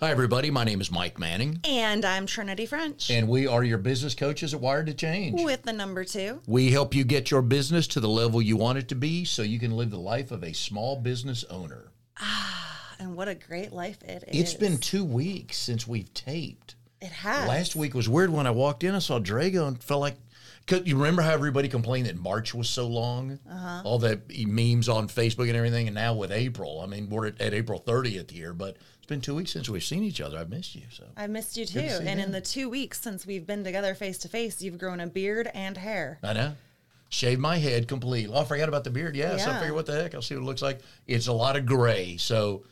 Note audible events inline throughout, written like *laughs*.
Hi, everybody. My name is Mike Manning, And I'm Trinity French and we are your business coaches at Wired to Change. with the number two. We help you get your business to the level you want it to be so you can live the life of a small business owner. Ah, and what a great life it is. It's been two weeks since we've taped. It has. Last week was weird when I walked in. I saw Drago and felt like. You remember how everybody complained that March was so long? Uh-huh. All the memes on Facebook and everything. And now with April, I mean, we're at, at April 30th here, but been two weeks since we've seen each other. I've missed you. So I missed you too. to And you. in the two weeks since we've been together face to face, you've grown a beard and hair. I know. Shaved my head completely. Oh, I forgot about the beard. Yeah, so I figure what the heck. I'll see what it looks like. It's a lot of gray. So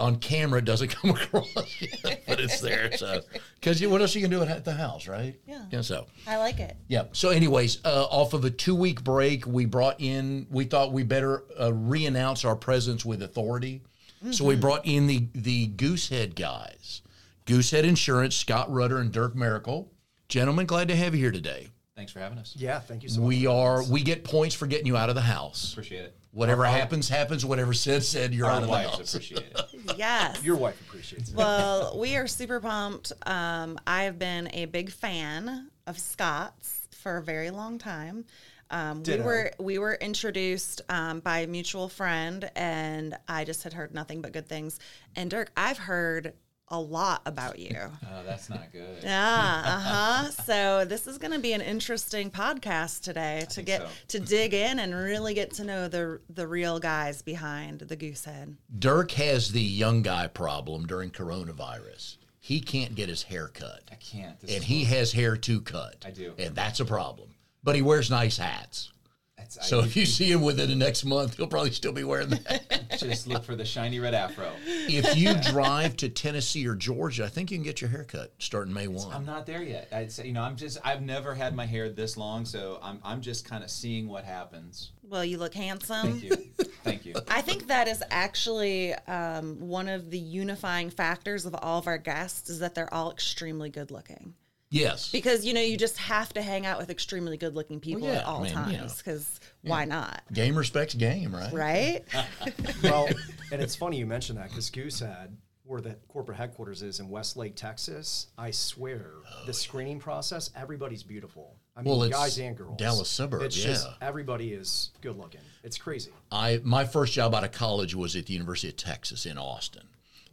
on camera, it doesn't *laughs* come across, yet, but it's there. So, because what else you can do at the house, right? Yeah. Yeah. So, I like it. yeah. So, anyways, uh, off of a two week break, we brought in, we thought we better uh, re announce our presence with authority. So, we brought in the, the Goosehead guys Goosehead Insurance, Scott Rutter, and Dyrke Maricle. Gentlemen, glad to have you here today. Thanks for having us. Yeah, thank you so much. We are, we get points for getting you out of the house. Appreciate it. Whatever happens, happens. Whatever said, said, you're out of the wives house. appreciate it. *laughs* Yes. Your wife appreciates it. well, we are super pumped. Um, I've been a big fan of Scott's for a very long time. Um, we were we were introduced um, by a mutual friend, and I just had heard nothing but good things. And Dyrke, I've heard a lot about you. *laughs* Oh, that's not good. Yeah, uh huh. *laughs* So this is going to be an interesting podcast today to get so. to dig in and really get to know the the real guys behind the Goosehead. Dyrke has the young guy problem during coronavirus. He can't get his hair cut, I can't. This and he has hair to cut. I do. and that's a problem. But he wears nice hats. That's, So I if you see him within the next month, he'll probably still be wearing that. *laughs* just look for the shiny red afro. if you *laughs* drive to Tennessee or Georgia, I think you can get your hair cut starting May one. I'm not there yet. I'd say, you know, I'm just, I've never had my hair this long, so I'm, I'm just kind of seeing what happens. Well, you look handsome. Thank you. Thank you. *laughs* I think that is actually um, one of the unifying factors of all of our guests is that they're all extremely good looking. Yes. Because you know you just have to hang out with extremely good looking people Well, yeah, at all I mean, you know. times. Because why not? Game respects game, right? Right? *laughs* *laughs* well, and it's funny you mentioned that because Goosehead, where the corporate headquarters is in Westlake, Texas, I swear the screening process, everybody's beautiful. I mean, Well, it's guys and girls. Dallas suburbs, It's just yeah. everybody is good looking. It's crazy. I my first job out of college was at the University of Texas in Austin,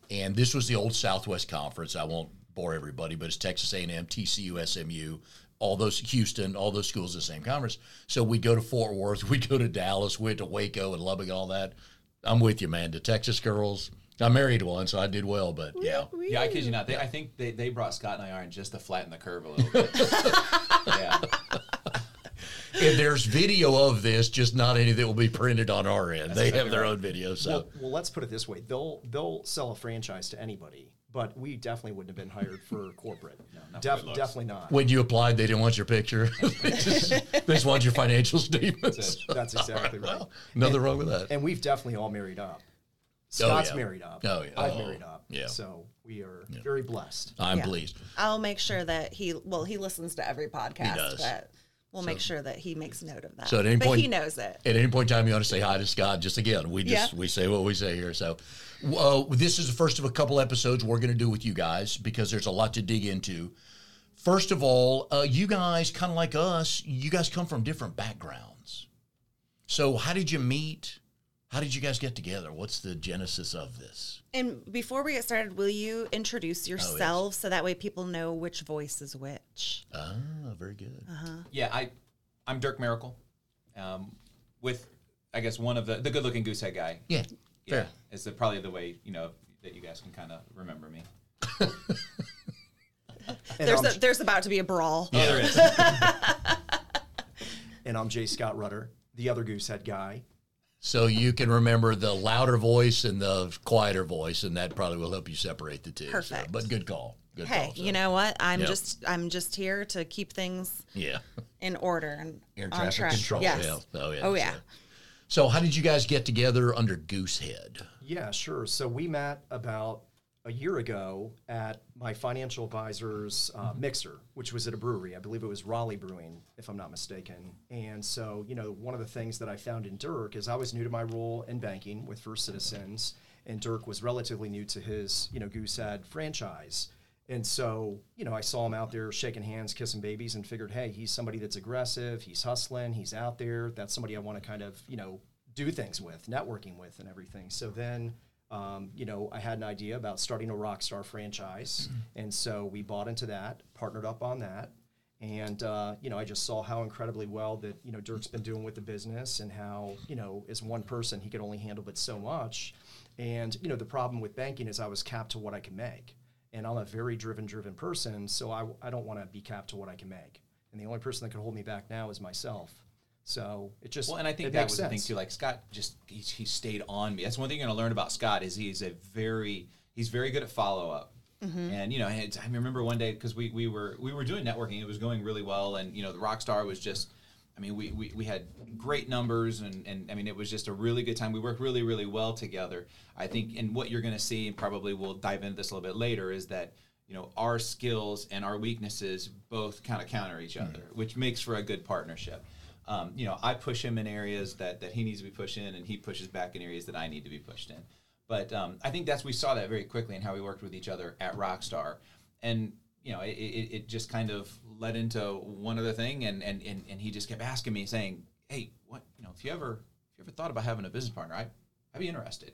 and this was the old Southwest Conference. I won't bore everybody, but it's Texas A&M, TCU, SMU, all those Houston, all those schools in the same conference. So we'd go to Fort Worth, *laughs* we'd go to Dallas, we'd to Waco and Lubbock, and all that. I'm with you, man. The Texas girls. I married one, so I did well, but yeah. Yeah, I kid you not. They, I think they, they brought Scott and I on just to flatten the curve a little bit. *laughs* yeah. And there's video of this, just not any that will be printed on our end. they have their right. own video, so. Well, well, let's put it this way: they'll they'll sell a franchise to anybody, but we definitely wouldn't have been hired for *laughs* corporate. not Def- for definitely not. when you applied, they didn't want your picture. *laughs* they, just, they just want your financial *laughs* statements. That's. That's exactly right. Well, nothing wrong with that. And we've definitely all married up. Oh, Scott's yeah. married up. Oh, yeah. I've Oh, married up. Oh, yeah. So we are very blessed. I'm Yeah. pleased. I'll make sure that he well he listens to every podcast, He does. but we'll make sure that he makes note of that. So at any but point- he knows it. At any point in time, you want to say hi to Scott. Just again, we just Yeah. we say what we say here. So, uh, this is the first of a couple episodes we're going to do with you guys because there's a lot to dig into. First of all, uh, you guys, kind of like us, you guys come from different backgrounds. So, how did you meet? How did you guys get together? What's the genesis of this? And before we get started, will you introduce yourselves so that way people know which voice is which? Ah, very good. Yeah, I, I'm Dyrke Maricle, um, with I guess one of the the good looking goosehead guy. Yeah, Yeah, fair. it's the, probably the way you know that you guys can kind of remember me. *laughs* There's a, there's about to be a brawl. Oh, there is. *laughs* and I'm J. Scott Rutter, the other Goosehead guy. So you can remember the louder voice and the quieter voice, and that probably will help you separate the two. So, Perfect. but good call. Good Hey, call. So, you know what? I'm Yep. just I'm just here to keep things Yeah. in order and Air on traffic track. control. Yes. Yeah. Oh yeah. Oh yeah. So, so how did you guys get together under Goosehead? Yeah, sure. So we met about a year ago at my financial advisor's uh, mixer, which was at a brewery. I believe it was Raleigh Brewing, if I'm not mistaken. And so, you know, one of the things that I found in Dyrke is I was new to my role in banking with First Citizens. and Dyrke was relatively new to his, you know, Goosehead franchise. And so, you know, I saw him out there shaking hands, kissing babies, and figured, hey, he's somebody that's aggressive. He's hustling. He's out there. That's somebody I want to kind of, you know, do things with, networking with, and everything. So then, um, you know, I had an idea about starting a Rockstar franchise. And so we bought into that, partnered up on that. And, uh, you know, I just saw how incredibly well that, you know, Dyrke's been doing with the business and how, you know, as one person, he could only handle but so much. And, you know, the problem with banking is I was capped to what I can make. And I'm a very driven, driven person. So I, I don't want to be capped to what I can make. And the only person that could hold me back now is myself. So it just Well, and I think that makes was the thing sense. too. Like Scott, just he, he stayed on me. That's one thing you're gonna learn about Scott is he's a very he's very good at follow up. Mm-hmm. And you know, I remember one day because we, we were we were doing networking. It was going really well, and you know, the Rockstar was just. I mean, we, we, we had great numbers, and, and I mean, it was just a really good time. We worked really, really well together. I think, and what you're going to see, and probably we'll dive into this a little bit later, is that you know our skills and our weaknesses both kind of counter each hmm. other, which makes for a good partnership. Um, you know, I push him in areas that, that he needs to be pushed in, and he pushes back in areas that I need to be pushed in. But um, I think that's we saw that very quickly in how we worked with each other at Rockstar, and you know, it, it, it just kind of led into one other thing, and, and, and, and he just kept asking me, saying, "Hey, what you know, if you ever if you ever thought about having a business partner, I I'd be interested."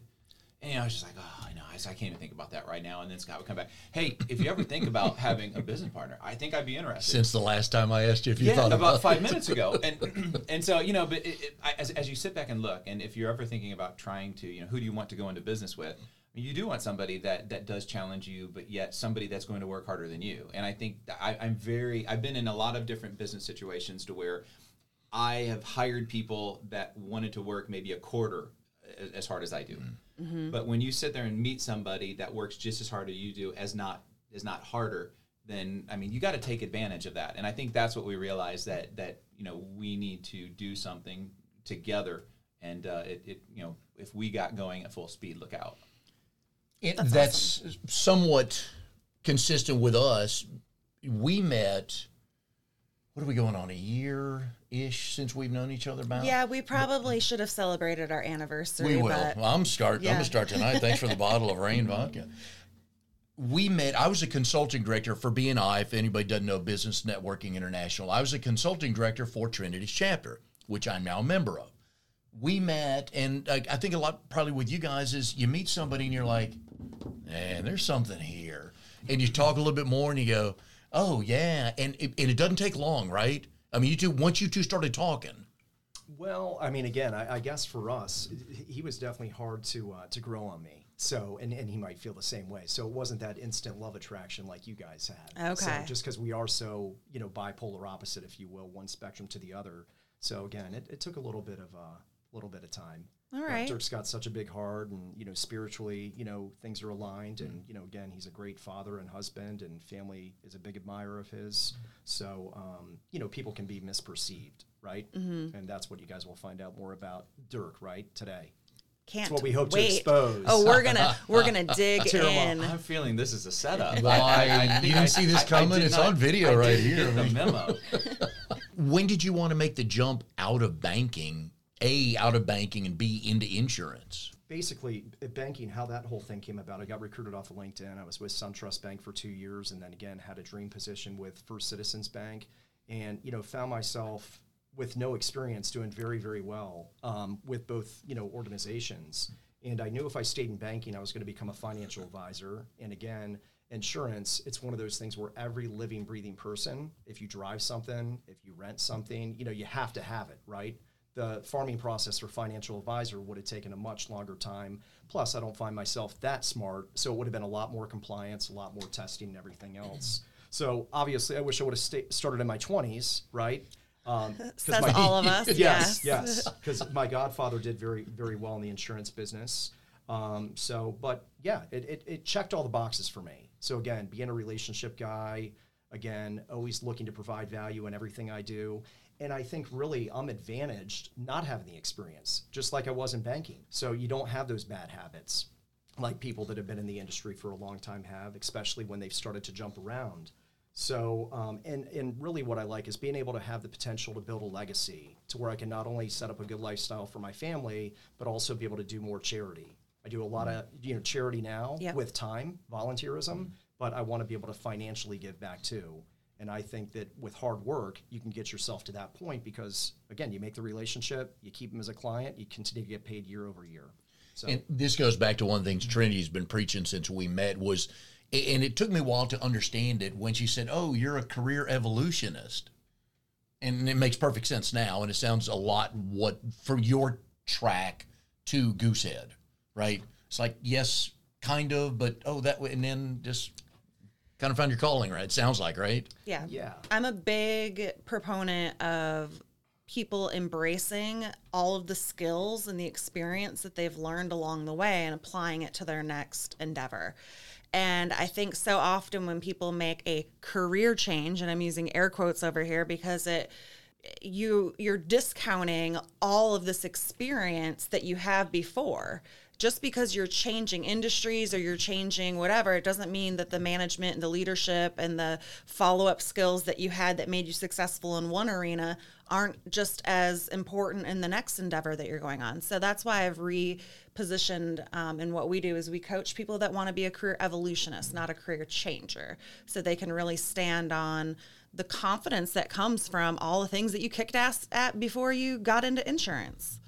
And you know, I was just like, oh, I know, I, can't even think about that right now. And then Scott would come back, hey, if you ever think about having a business partner, I think I'd be interested Since the last time I asked you if you yeah, thought about, about, five it. minutes ago, and *laughs* and so you know, but it, it, I, as, as you sit back and look, and if you're ever thinking about trying to, you know, who do you want to go into business with? You do want somebody that that does challenge you, but yet somebody that's going to work harder than you. And I think I, I'm very, I've been in a lot of different business situations to where I have hired people that wanted to work maybe a quarter as, as hard as I do. Mm-hmm. But when you sit there and meet somebody that works just as hard as you do, as not as not harder, then I mean you got to take advantage of that. And I think that's what we realized that that you know we need to do something together. And uh, it, it you know if we got going at full speed, look out. It- that's somewhat consistent with us. We met. What are we going on a year ish since we've known each other about? Yeah, we probably should have celebrated our anniversary. we will. But Well, I'm start. I'm gonna start tonight. Thanks for the bottle of rain vodka. We met. I was a consulting director for BNI. If anybody doesn't know Business Networking International, I was a consulting director for Trinity's chapter, which I'm now a member of. We met, and I, I think a lot probably with you guys is you meet somebody and you're like, man, there's something here. And you talk a little bit more and you go, oh, yeah. And it, and it doesn't take long, right? I mean, you two, once you two started talking, Well, I mean, again, I, I guess for us, he- he was definitely hard to uh, to grow on me. So, and, and he might feel the same way. So it wasn't that instant love attraction like you guys had. So Okay. just because we are so, you know, bipolar opposite, if you will, one spectrum to the other. So again, it, it took a little bit of a uh, little bit of time. All But right. Dyrke's got such a big heart, and you know, spiritually, you know, things are aligned, and you know, again, he's a great father and husband, and family is a big admirer of his. So, um, you know, people can be misperceived, right? Mm-hmm. And that's what you guys will find out more about Dyrke, right? Today. can't what we hope to expose. Oh, we're gonna *laughs* we're gonna *laughs* dig in. I'm feeling this is a setup. Well, I- think you didn't see this coming? did It's on video I right didn't here. get the memo. *laughs* when did you want to make the jump out of banking a out of banking and b into insurance. Basically banking how that whole thing came about. I got recruited off of linkedin. I was with suntrust bank for two years and then again had a dream position with first citizens bank. And you know found myself with no experience doing very very well um, with both you know organizations. And i knew if i stayed in banking i was going to become a financial advisor. And again insurance it's one of those things where every living breathing person if you drive something if you rent something you know you have to have it right the farming process for financial advisor would have taken a much longer time. Plus, I don't find myself that smart, so it would have been a lot more compliance, a lot more testing, and everything *clears throat* else. So obviously, I wish I would have sta- started in my twenties, right? Um, *laughs* Says my- all of *laughs* us. yes, yes. yes, *laughs* because my godfather did very, very well in the insurance business. Um, so, but yeah, it, it, it checked all the boxes for me. So again, being a relationship guy, again, always looking to provide value in everything I do. And I think really I'm advantaged not having the experience, just like I was in banking. So you don't have those bad habits like people that have been in the industry for a long time have, especially when they've started to jump around. So, um, and and really, what I like is being able to have the potential to build a legacy to where I can not only set up a good lifestyle for my family, but also be able to do more charity. I do a lot of you know charity now Yep. with time, volunteerism, but I want to be able to financially give back too. And I think that with hard work, you can get yourself to that point because again, you make the relationship, you keep them as a client, you continue to get paid year over year. So And this goes back to one of the things Trinity's been preaching since we met was, and it took me a while to understand it when she said, "Oh, you're a career evolutionist," and it makes perfect sense now, and it sounds a lot what for your track to Goosehead, right? It's like yes, kind of, but oh, that way, and then just kind of found your calling, right? It sounds like right. Yeah. Yeah. I'm a big proponent of people embracing all of the skills and the experience that they've learned along the way and applying it to their next endeavor. And I think so often when people make a career change, and I'm using air quotes over here because it you you're discounting all of this experience that you have before just because you're changing industries or you're changing whatever it doesn't mean that the management and the leadership and the follow-up skills that you had that made you successful in one arena aren't just as important in the next endeavor that you're going on so that's why i've repositioned um, and what we do is we coach people that want to be a career evolutionist not a career changer so they can really stand on the confidence that comes from all the things that you kicked ass at before you got into insurance.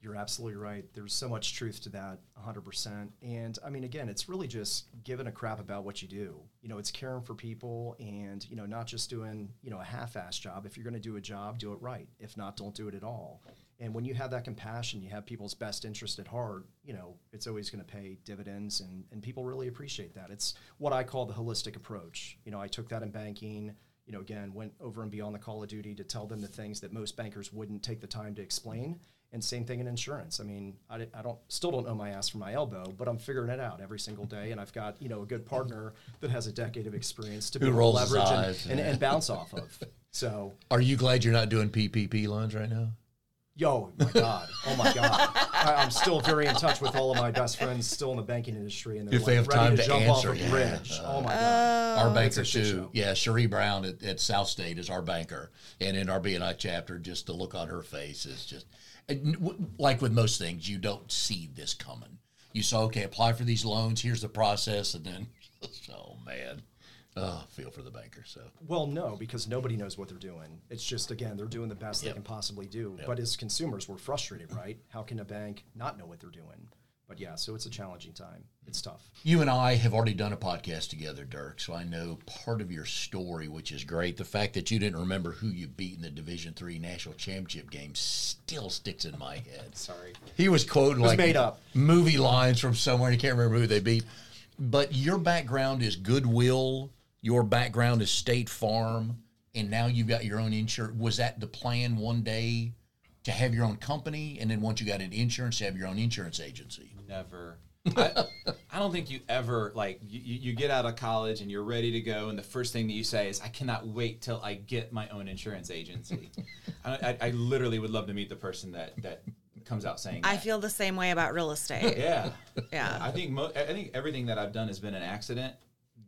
You're absolutely right. There's so much truth to that, 100%. And I mean, again, it's really just giving a crap about what you do. You know, it's caring for people and, you know, not just doing, you know, a half ass job. If you're going to do a job, do it right. If not, don't do it at all. And when you have that compassion, you have people's best interest at heart, you know, it's always going to pay dividends and, and people really appreciate that. It's what I call the holistic approach. You know, I took that in banking you know, again, went over and beyond the call of duty to tell them the things that most bankers wouldn't take the time to explain. And same thing in insurance. I mean, I, I don't still don't know my ass from my elbow, but I'm figuring it out every single day. And I've got you know a good partner that has a decade of experience to be able to his leverage and, eyes, and, and bounce off of. So, *laughs* Are you glad you're not doing PPP loans right now? yo, oh my God, oh my God, I, I'm still very in touch with all of my best friends still in the banking industry, and they're If they like have time to, to jump answer, off a yeah. bridge. oh my oh. God. our Oh, banker a too. show. Yeah, Cherie Brown at, at South State is our banker, and in our BNI chapter, just the look on her face is just and w- like with most things, you don't see this coming. You saw, okay, apply for these loans. Here's the process, and then, *laughs* oh man, oh, feel for the banker. So Well, no, because nobody knows what they're doing. It's just again, they're doing the best Yep. they can possibly do. Yep. But as consumers, we're frustrated, right? How can a bank not know what they're doing? But yeah, so it's a challenging time. It's tough. You and I have already done a podcast together, Dyrke. So I know part of your story, which is great. The fact that you didn't remember who you beat in the Division Three national championship game still sticks in my head. *laughs* Sorry. He was quoting was like made up. movie lines from somewhere. You can't remember who they beat. But your background is Goodwill. Your background is State Farm, and now you've got your own insurance. Was that the plan one day to have your own company, and then once you got an insurance, to have your own insurance agency? Never. I, *laughs* I don't think you ever like you, you get out of college and you're ready to go, and the first thing that you say is, "I cannot wait till I get my own insurance agency." *laughs* I, I, I literally would love to meet the person that that comes out saying. I that. feel the same way about real estate. *laughs* Yeah. Yeah. I think mo- I think everything that I've done has been an accident.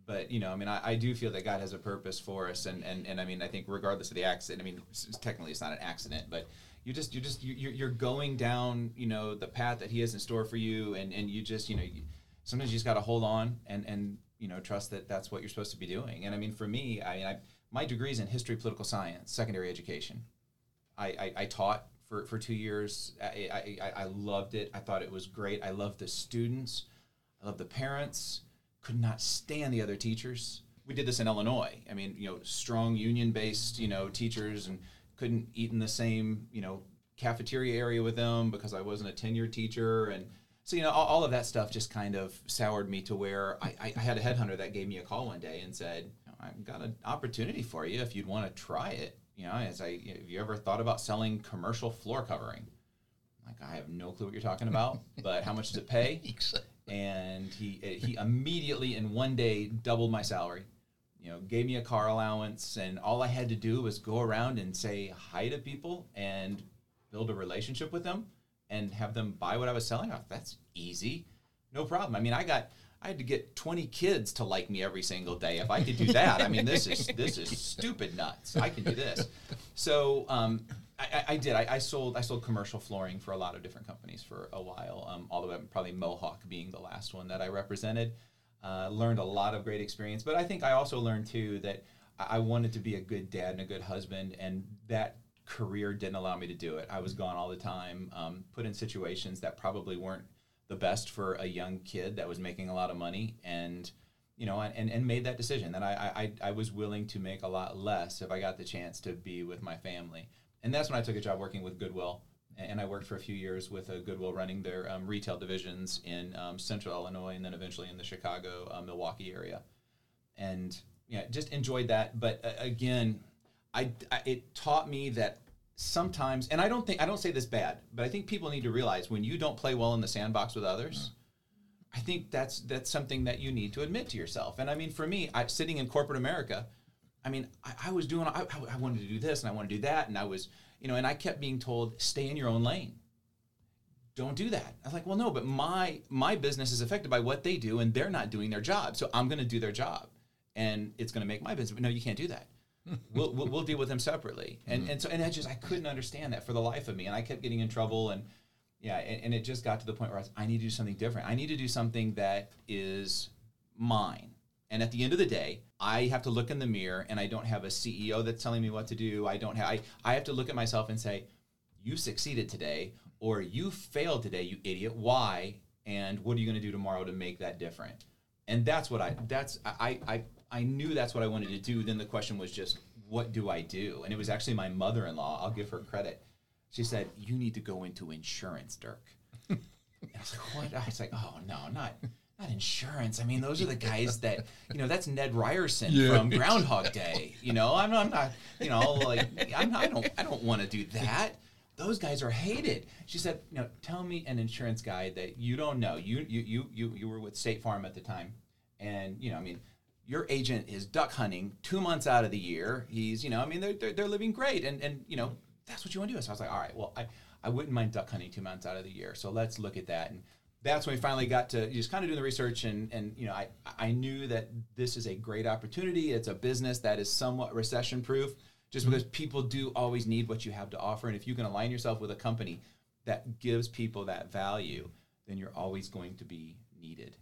But you know, I mean, I, I do feel that God has a purpose for us, and, and, and I mean, I think regardless of the accident, I mean, technically it's not an accident, but you just you just you- you're, you're going down, you know, the path that He has in store for you, and, and you just you know, you, sometimes you just got to hold on and and you know trust that that's what you're supposed to be doing. And I mean, for me, I, mean I my degrees in history, political science, secondary education. I, I, I taught for, for two years. I, I- I loved it. I thought it was great. I loved the students. I loved the parents. Could not stand the other teachers. We did this in Illinois. I mean, you know, strong union based, you know, teachers and couldn't eat in the same, you know, cafeteria area with them because I wasn't a tenured teacher. And so, you know, all, all of that stuff just kind of soured me to where I, I, I had a headhunter that gave me a call one day and said, I've got an opportunity for you if you'd want to try it. You know, as I, have you ever thought about selling commercial floor covering? Like, I have no clue what you're talking about, *laughs* but how much does it pay? and he he immediately in one day doubled my salary. You know, gave me a car allowance, and all I had to do was go around and say hi to people and build a relationship with them and have them buy what I was selling. Off. That's easy, no problem. I mean, I got I had to get 20 kids to like me every single day. If I could do that, I mean, this is this is stupid nuts. I can do this. So um, I, I, did. I, I sold I sold commercial flooring for a lot of different companies for a while. Um, all the way probably Mohawk being the last one that I represented. Uh, learned a lot of great experience, but I think I also learned too that I wanted to be a good dad and a good husband, and that career didn't allow me to do it. I was gone all the time, um, put in situations that probably weren't the best for a young kid that was making a lot of money, and you know, and, and made that decision that I, I I was willing to make a lot less if I got the chance to be with my family, and that's when I took a job working with Goodwill, and I worked for a few years with a Goodwill running their um, retail divisions in um, Central Illinois, and then eventually in the Chicago, uh, Milwaukee area, and yeah, just enjoyed that. But uh, again, I, I it taught me that sometimes, and I don't think I don't say this bad, but I think people need to realize when you don't play well in the sandbox with others. I think that's that's something that you need to admit to yourself. And I mean, for me, I, sitting in corporate America, I mean, I, I was doing, I, I wanted to do this and I want to do that, and I was, you know, and I kept being told, stay in your own lane. Don't do that. I was like, well, no, but my my business is affected by what they do, and they're not doing their job, so I'm going to do their job, and it's going to make my business. But no, you can't do that. *laughs* we'll, we'll, we'll deal with them separately, and mm-hmm. and so and I just I couldn't understand that for the life of me, and I kept getting in trouble, and yeah, and, and it just got to the point where I, was, I need to do something different. I need to do something that is mine. And at the end of the day, I have to look in the mirror, and I don't have a CEO that's telling me what to do. I don't have. I, I have to look at myself and say, "You succeeded today, or you failed today, you idiot. Why? And what are you going to do tomorrow to make that different?" And that's what I. That's I. I. I knew that's what I wanted to do. Then the question was just, what do I do? And it was actually my mother-in-law. I'll give her credit. She said, "You need to go into insurance, Dyrke." *laughs* I was like, what? I was like, oh no, not not insurance. I mean, those are the guys that you know. That's Ned Ryerson Yeah. from Groundhog Day. You know, I'm, I'm not. You know, like I'm, I don't. I don't want to do that. Those guys are hated. She said, you know, tell me an insurance guy that you don't know. You you you you you were with State Farm at the time, and you know, I mean. Your agent is duck hunting two months out of the year. He's, you know, I mean, they're, they're, they're living great. And, and, you know, that's what you want to do. So I was like, all right, well, I, I wouldn't mind duck hunting two months out of the year. So let's look at that. And that's when we finally got to just kind of doing the research. And, and you know, I, I knew that this is a great opportunity. It's a business that is somewhat recession proof just mm-hmm. because people do always need what you have to offer. And if you can align yourself with a company that gives people that value, then you're always going to be needed.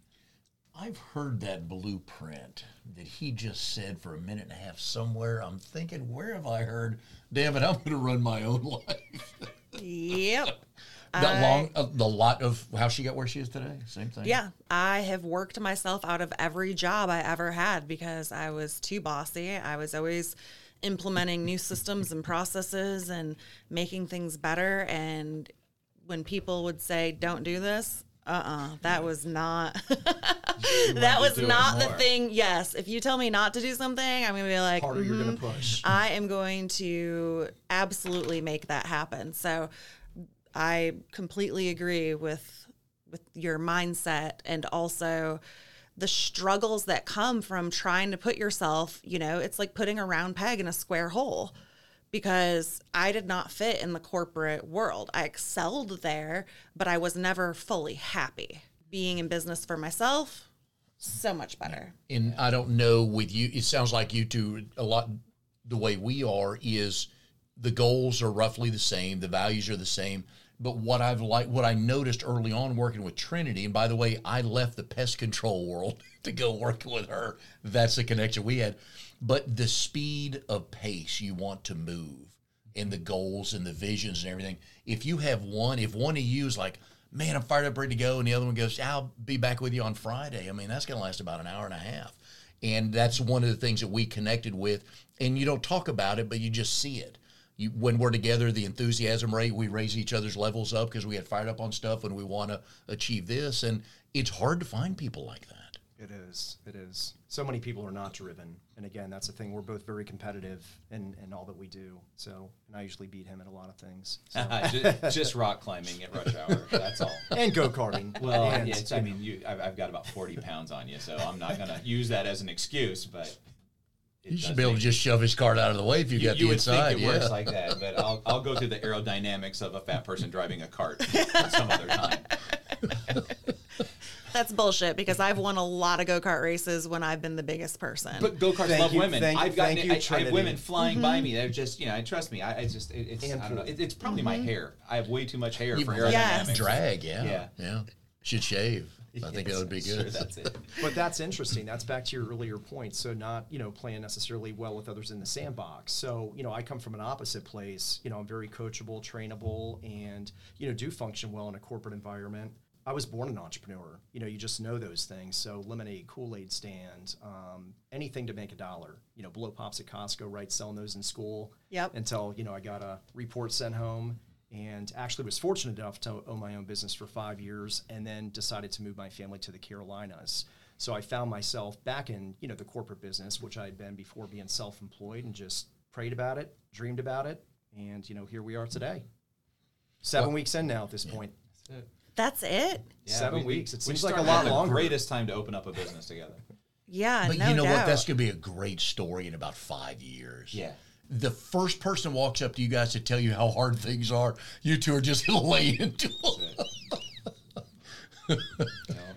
I've heard that blueprint that he just said for a minute and a half somewhere. I'm thinking, where have I heard? Damn it, I'm going to run my own life. Yep. *laughs* that I- long, uh, the lot of how she got where she is today. Same thing. Yeah, I have worked myself out of every job I ever had because I was too bossy. I was always implementing new systems and processes and making things better. And when people would say, "Don't do this," uh, uh that was not. *laughs* that was not the thing. Yes, if you tell me not to do something, I'm gonna be like, harder you're "Mhm." going to push. I am going to absolutely make that happen. So I completely agree with with your mindset and also the struggles that come from trying to put yourself, you know, it's like putting a round peg in a square hole because I did not fit in the corporate world. I excelled there, but I was never fully happy. Being in business for myself, so much better. and I don't know with you. It sounds like you two a lot. The way we are is the goals are roughly the same, the values are the same. But what I've like, what I noticed early on working with Trinity, and by the way, I left the pest control world *laughs* to go work with her. That's the connection we had. But the speed of pace you want to move, and the goals and the visions and everything. If you have one, if one of you is like, man, I'm fired up, ready to go, and the other one goes, I'll be back with you on Friday. I mean, that's going to last about an hour and a half. And that's one of the things that we connected with. And you don't talk about it, but you just see it. You, when we're together, the enthusiasm rate, we raise each other's levels up because we get fired up on stuff and we want to achieve this. And it's hard to find people like that. It is. It is. So many people are not driven, and again, that's the thing. We're both very competitive in, in all that we do. So, and I usually beat him at a lot of things. *laughs* So. just, just rock climbing at rush hour. That's all. *laughs* and go karting. Well, and, yeah, it's, I mean, you, I've, I've got about 40 pounds on you, so I'm not going to use that as an excuse, but. It You should be able to make- just shove his cart out of the way if you, You, got you the would inside. think it yeah. works like that, but I'll, I'll go through the aerodynamics of a fat person driving a cart *laughs* some other time. *laughs* That's bullshit because I've won a lot of go kart races when I've been the biggest person. But go karts love you, women. thank you, I've gotten thank you, I, I have women flying by Mm-hmm. me. They're just you know. Trust me. I, I just it, it's And I don't know. It, it's probably my hair. I have way too much hair You- for Yes. aerodynamics. Drag, yeah, Yeah. yeah. Should shave. *laughs* I think that would be good. Sure, that's it. *laughs* but that's interesting. That's back to your earlier point. So not you know playing necessarily well with others in the sandbox. So you know I come from an opposite place. You know I'm very coachable, trainable, and you know do function well in a corporate environment. I was born an entrepreneur. You know you just know those things. So lemonade, Kool Aid stand, um, anything to make a dollar. You know blow pops at Costco, right? Selling those in school. Yep. Until you know I got a report sent home and actually was fortunate enough to own my own business for five years and then decided to move my family to the carolinas so i found myself back in you know the corporate business which i had been before being self-employed and just prayed about it dreamed about it and you know here we are today seven weeks in now at this point That's it. Seven we- weeks. It we seems like a lot at the longer. Greatest time to open up a business together. Yeah, But no you know doubt. what? That's going to be a great story in about five years. Yeah. The first person walks up to you guys to tell you how hard things are, you two are just *laughs* laying into them. *laughs*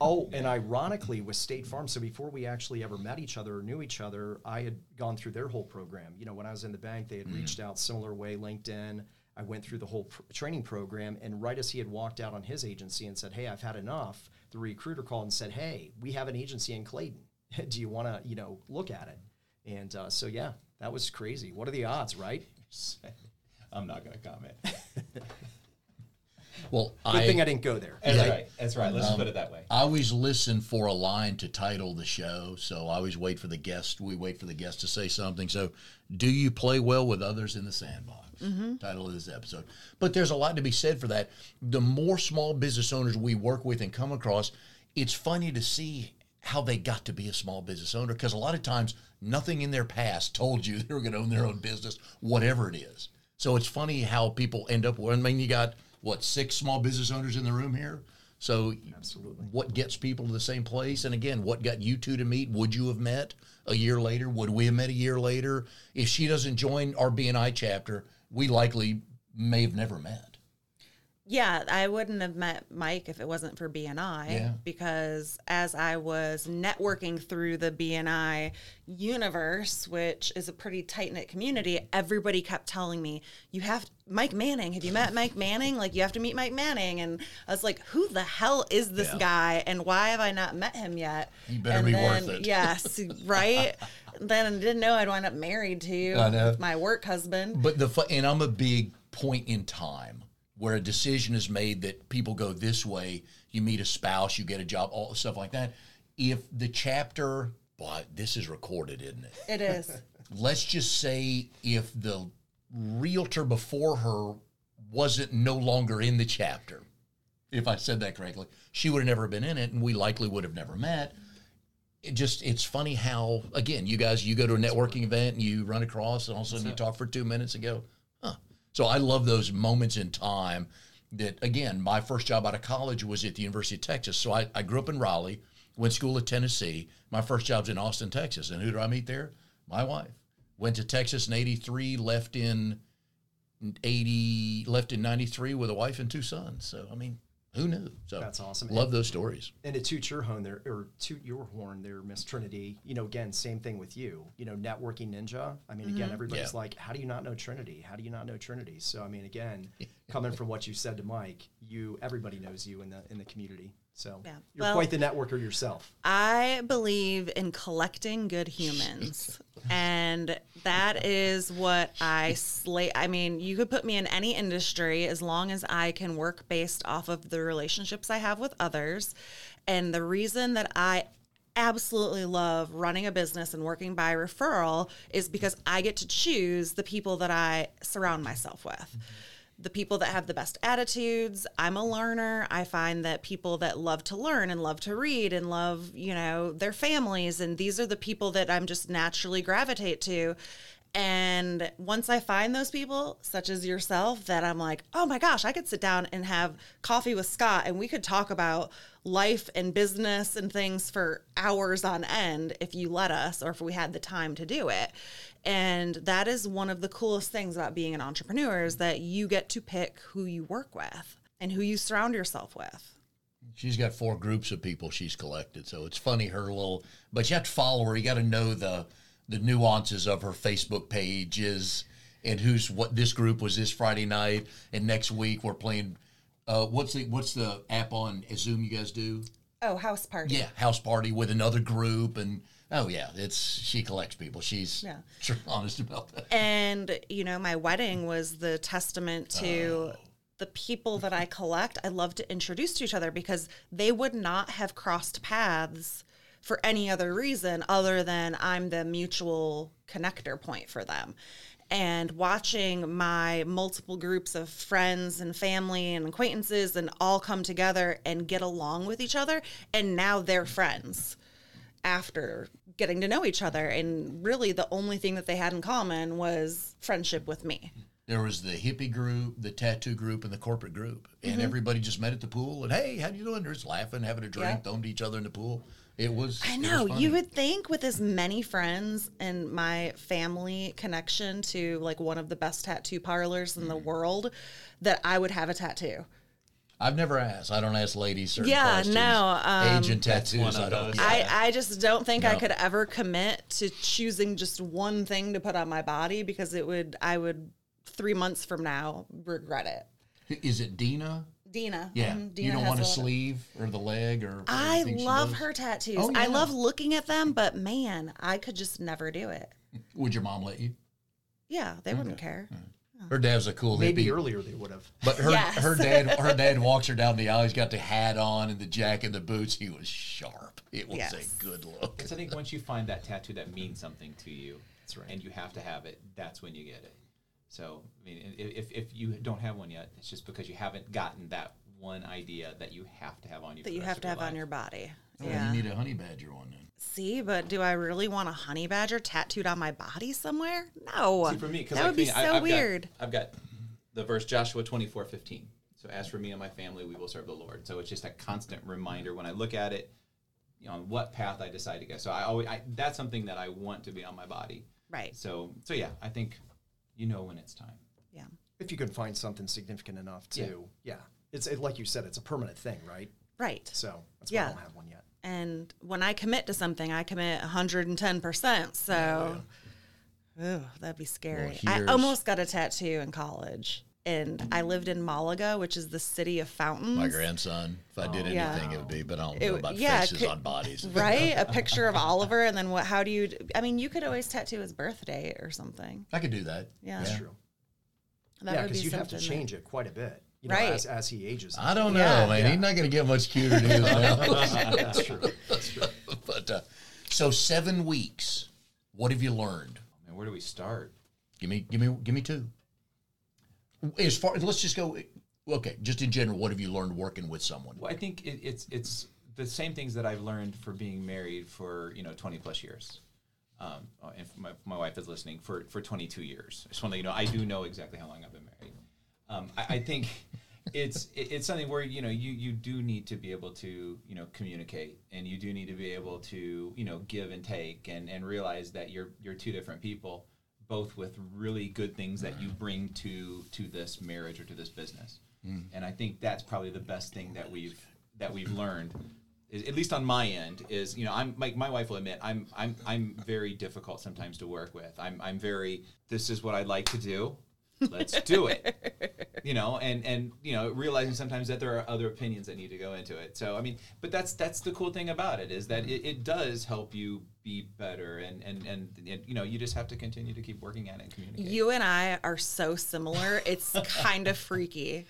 Oh, and ironically, with State Farm, so before we actually ever met each other or knew each other, I had gone through their whole program. You know, when I was in the bank, they had reached out similar way, LinkedIn. I went through the whole pr- training program, and right as he had walked out on his agency and said, "Hey, I've had enough," the recruiter called and said, "Hey, we have an agency in Clayton. *laughs* Do you want to, you know, look at it?" And uh, so, yeah, that was crazy. What are the odds, right? *laughs* I'm not going to comment. *laughs* Well, Good I, thing I didn't go there. That's Yeah. right. That's right. Let's um, put it that way. I always listen for a line to title the show, so I always wait for the guest. We wait for the guest to say something. So, do you play well with others in the sandbox? Mm-hmm. Title of this episode. But there's a lot to be said for that. The more small business owners we work with and come across, it's funny to see how they got to be a small business owner because a lot of times nothing in their past told you *laughs* they were going to own their own business, whatever it is. So it's funny how people end up. I mean, you got what six small business owners in the room here. So Absolutely. what gets people to the same place? And again, what got you two to meet? Would you have met a year later? Would we have met a year later? If she doesn't join our BNI chapter, we likely may have never met. Yeah, I wouldn't have met Mike if it wasn't for BNI Yeah. because as I was networking through the BNI universe, which is a pretty tight knit community, everybody kept telling me, You have Mike Manning. Have you met Mike Manning? Like, you have to meet Mike Manning. And I was like, Who the hell is this Yeah. guy? And why have I not met him yet? You better And be then- worth it. Yes, *laughs* right? then I didn't know I'd wind up married to know. my work husband. But the and I'm a big point in time where a decision is made that people go this way. You meet a spouse, you get a job, all stuff like that. If the chapter, boy, this is recorded, isn't it? It is. *laughs* let's just say if the realtor before her wasn't no longer in the chapter, if I said that correctly, she would have never been in it, and we likely would have never met. It just it's funny how again you guys you go to a networking event and you run across and all of a sudden you talk for two minutes and go, huh. So I love those moments in time that again, my first job out of college was at the University of Texas. So I, I grew up in Raleigh, went to school at Tennessee. My first job's in Austin, Texas. And who do I meet there? My wife. Went to Texas in 83, left in 80, left in 93 with a wife and two sons. So, I mean, who knew? So That's awesome. Love those stories. And to toot your horn there, or toot your horn there, Miss Trinity. You know, again, same thing with you. You know, networking ninja. I mean, again, mm-hmm. everybody's Yeah. like, "How do you not know Trinity? How do you not know Trinity?" So, I mean, again, *laughs* coming from what you said to Mike, you everybody knows you in the in the community. So, Yeah. you're Well- quite the networker yourself. I believe in collecting good humans. and that is what I slay. I mean, you could put me in any industry as long as I can work based off of the relationships I have with others. And the reason that I absolutely love running a business and working by referral is because I get to choose the people that I surround myself with mm-hmm. The people that have the best attitudes. I'm a learner. I find that people that love to learn and love to read and love, you know, their families and these are the people that I'm just naturally gravitate to. And once I find those people, such as yourself, that I'm like, oh my gosh, I could sit down and have coffee with Scott and we could talk about life and business and things for hours on end if you let us or if we had the time to do it. And that is one of the coolest things about being an entrepreneur is that you get to pick who you work with and who you surround yourself with. She's got four groups of people she's collected, so it's funny her little. But you have to follow her. You got to know the the nuances of her Facebook pages and who's what. This group was this Friday night, and next week we're playing. Uh, what's the what's the app on Zoom you guys do? Oh, house party. Yeah, house party with another group, and oh yeah, it's she collects people. She's Yeah. honest about that. And, you know, my wedding was the testament to oh. the people that I collect. I love to introduce to each other because they would not have crossed paths for any other reason other than I'm the mutual connector point for them. And watching my multiple groups of friends and family and acquaintances and all come together and get along with each other, and now they're friends after getting to know each other. And really, the only thing that they had in common was friendship with me. There was the hippie group, the tattoo group, and the corporate group, and Mm-hmm. everybody just met at the pool. And hey, how you doing? They're just laughing, having a drink, Yeah. throwing to each other in the pool. It was. I it was know. You would think with as many friends and my family connection to like one of the best tattoo parlors in the Mm. world that I would have a tattoo. I've never asked. I don't ask ladies certain Yeah, questions. no, um, Age and tattoos. I don't. yeah. I, I just don't think I could ever commit to choosing just one thing to put on my body because it would I would three months from now regret it. Is it Dina? Dina. Yeah. mhm, you don't want a sleeve or the leg or. or I love her tattoos. Oh, I love looking at them, but man, I could just never do it. Would your mom let you? Yeah, they wouldn't care. Her dad's a cool Maybe hippie. earlier they would have. But her Yes. her dad *laughs* her dad walks her down the aisle. He's got the hat on and the jacket and the boots. He was sharp. It was Yes. a good look. Because I think once you find that tattoo that means something to you, That's right. and you have to have it, that's when you get it. So, I mean, if, if you don't have one yet, it's just because you haven't gotten that one idea that you have to have on you. That the you have to have on your body. Oh, yeah. Yeah. You need a honey badger one then. See, but do I really want a honey badger tattooed on my body somewhere? No. See, for me, because that would be so I, I've weird. Got, I've got the verse Joshua twenty four fifteen. So as for me and my family, we will serve the Lord. So it's just a constant reminder when I look at it, you know, on what path I decide to go. So I always I, that's something that I want to be on my body. right. So so yeah, I think you know when it's time. Yeah. If you can find something significant enough to, yeah, it's it, like you said, it's a permanent thing, right? Right. So that's why I don't have one yet. And when I commit to something, I commit 110%. So, Ooh, that'd be scary. I almost got a tattoo in college. And I lived in Malaga, which is the city of fountains. My grandson. If I did oh. anything, Yeah. it would be. But I don't It know would- about yeah, faces could- on bodies. *laughs* right? A *laughs* picture of Oliver, and then what? How do you? I mean, you could always tattoo his birthday or something. I could do that. Yeah, That's true. that yeah, would be because you'd have to something that- change it quite a bit, you know, Right. as, as he ages. I don't know, Yeah. man. Yeah. He's not going to get much cuter than his now. *laughs* that's true. That's true. *laughs* but uh, so seven weeks. What have you learned? And where do we start? Give me, give me, give me two. As far, let's just go. Okay, just in general, what have you learned working with someone? Well, I think it, it's it's the same things that I've learned for being married for you know twenty plus years. Um, oh, and my, my wife is listening for for twenty two years. I just want to let you know I do know exactly how long I've been married. Um, I, I think it's it's something where you know you you do need to be able to you know communicate and you do need to be able to you know give and take and and realize that you're you're two different people both with really good things that you bring to to this marriage or to this business. Mm. And i think that's probably the best thing that we've that we've learned. Is, at least on my end is you know i'm like my wife will admit i'm i'm i'm very difficult sometimes to work with. I'm i'm very this is what i'd like to do let's do it you know and and you know realizing sometimes that there are other opinions that need to go into it so i mean but that's that's the cool thing about it is that it, it does help you be better and, and and and you know you just have to continue to keep working at it and communicate You and I are so similar. It's kind of freaky.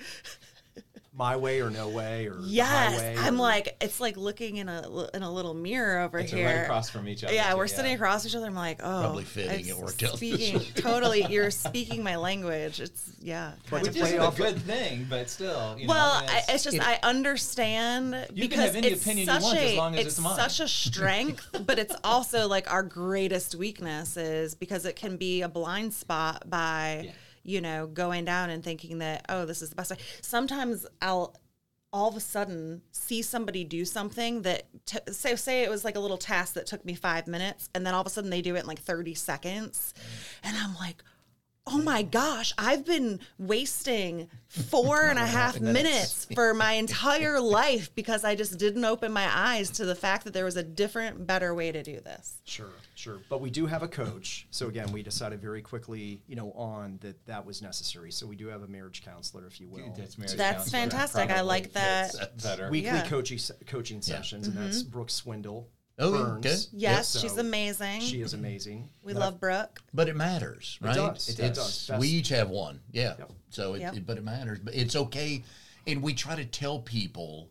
My way or no way or Yes, highway I'm or- like it's like looking in a in a little mirror over here. right across from each other Yeah, too, we're sitting across each other. I'm like, oh, Probably fitting it worked out Speaking *laughs* totally, you're speaking my language. It's yeah. But kind to of which isn't a off- good thing but still you well, know, I, it's just I understand You can because have any it's opinion you such want a as long as it's it's mine. such a strength, *laughs* but it's also like our greatest weakness is because it can be a blind spot by Yeah. You know going down and thinking that oh this is the best way. Sometimes I'll all of a sudden see somebody do something that t- say say it was like a little task that took me five minutes and then all of a sudden they do it in like 30 seconds and i'm like oh my gosh, I've been wasting *laughs* four and a half minutes for my entire *laughs* life because I just didn't open my eyes to the fact that there was a different, better way to do this. Sure, sure. But we do have a coach. So again, we decided very quickly, you know, on that that was necessary. So we do have a marriage counselor, if you will. That's, marriage That's counselor. fantastic. I like that. Better. Weekly Yeah. coaching coaching sessions, and that's mm-hmm. Brooke Swindle. Oh, yeah, Burns. okay. Yes, So she's amazing. She is amazing. we love Brooke. But it matters, right? does. It It's- does. We each have one. Yeah. Yep. So, it, Yep. it- but it matters. But it's okay. And we try to tell people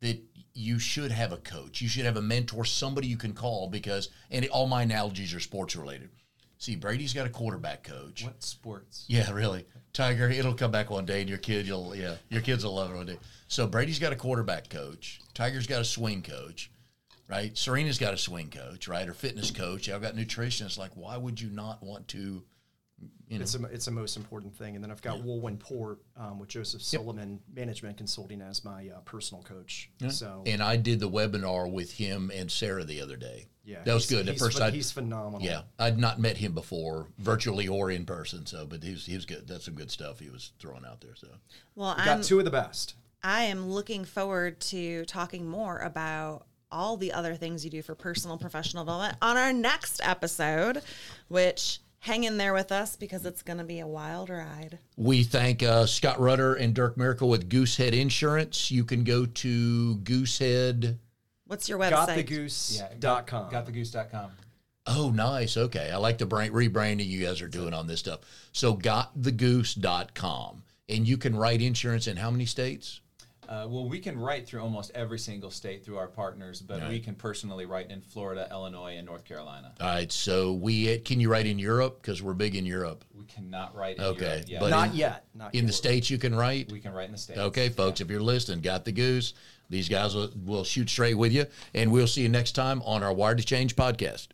that you should have a coach. You should have a mentor, somebody you can call because, and all my analogies are sports related. See, Brady's got a quarterback coach. what sports? Yeah, really. Tiger, it'll come back one day and your kid, you'll, yeah, your kids will love it one day. So Brady's got a quarterback coach. Tiger's got a swing coach, right? Serena's got a swing coach, right? Or fitness coach. I've got nutritionists. Like, why would you not want to, you know? It's a, it's a most important thing. And then I've got Wulwyn Porte um, with Joseph Sullivan Management Consulting as my uh, personal coach. So And I did the webinar with him and Sarah the other day. yeah, that was good. At first ph- he's phenomenal. yeah, I'd not met him before, virtually or in person. So, but he was he was good. That's some good stuff he was throwing out there. So, Well, got I'm two of the best. I am looking forward to talking more about all the other things you do for personal professional development on our next episode, which hang in there with us because it's going to be a wild ride. we thank uh, Scott Rutter and Dyrke Maricle with Goosehead Insurance. You can go to Goosehead. What's your website? Gotthegoose.com. Gotthegoose.com. Oh, nice. Okay. I like the brand, rebranding you guys are doing on this stuff. So, gotthegoose.com. And you can write insurance in how many states? Uh, well, we can write through almost every single state through our partners, but we can personally write in Florida, Illinois, and North Carolina. All right. So, we can you write in Europe? Because we're big in Europe. We cannot write in Okay, Europe yet. but Not in- yet. Not In yet. the states, you can write? we can write in the states. Okay, folks, if you're listening, got the goose. These guys will, will shoot straight with you. And we'll see you next time on our Wired to Change podcast.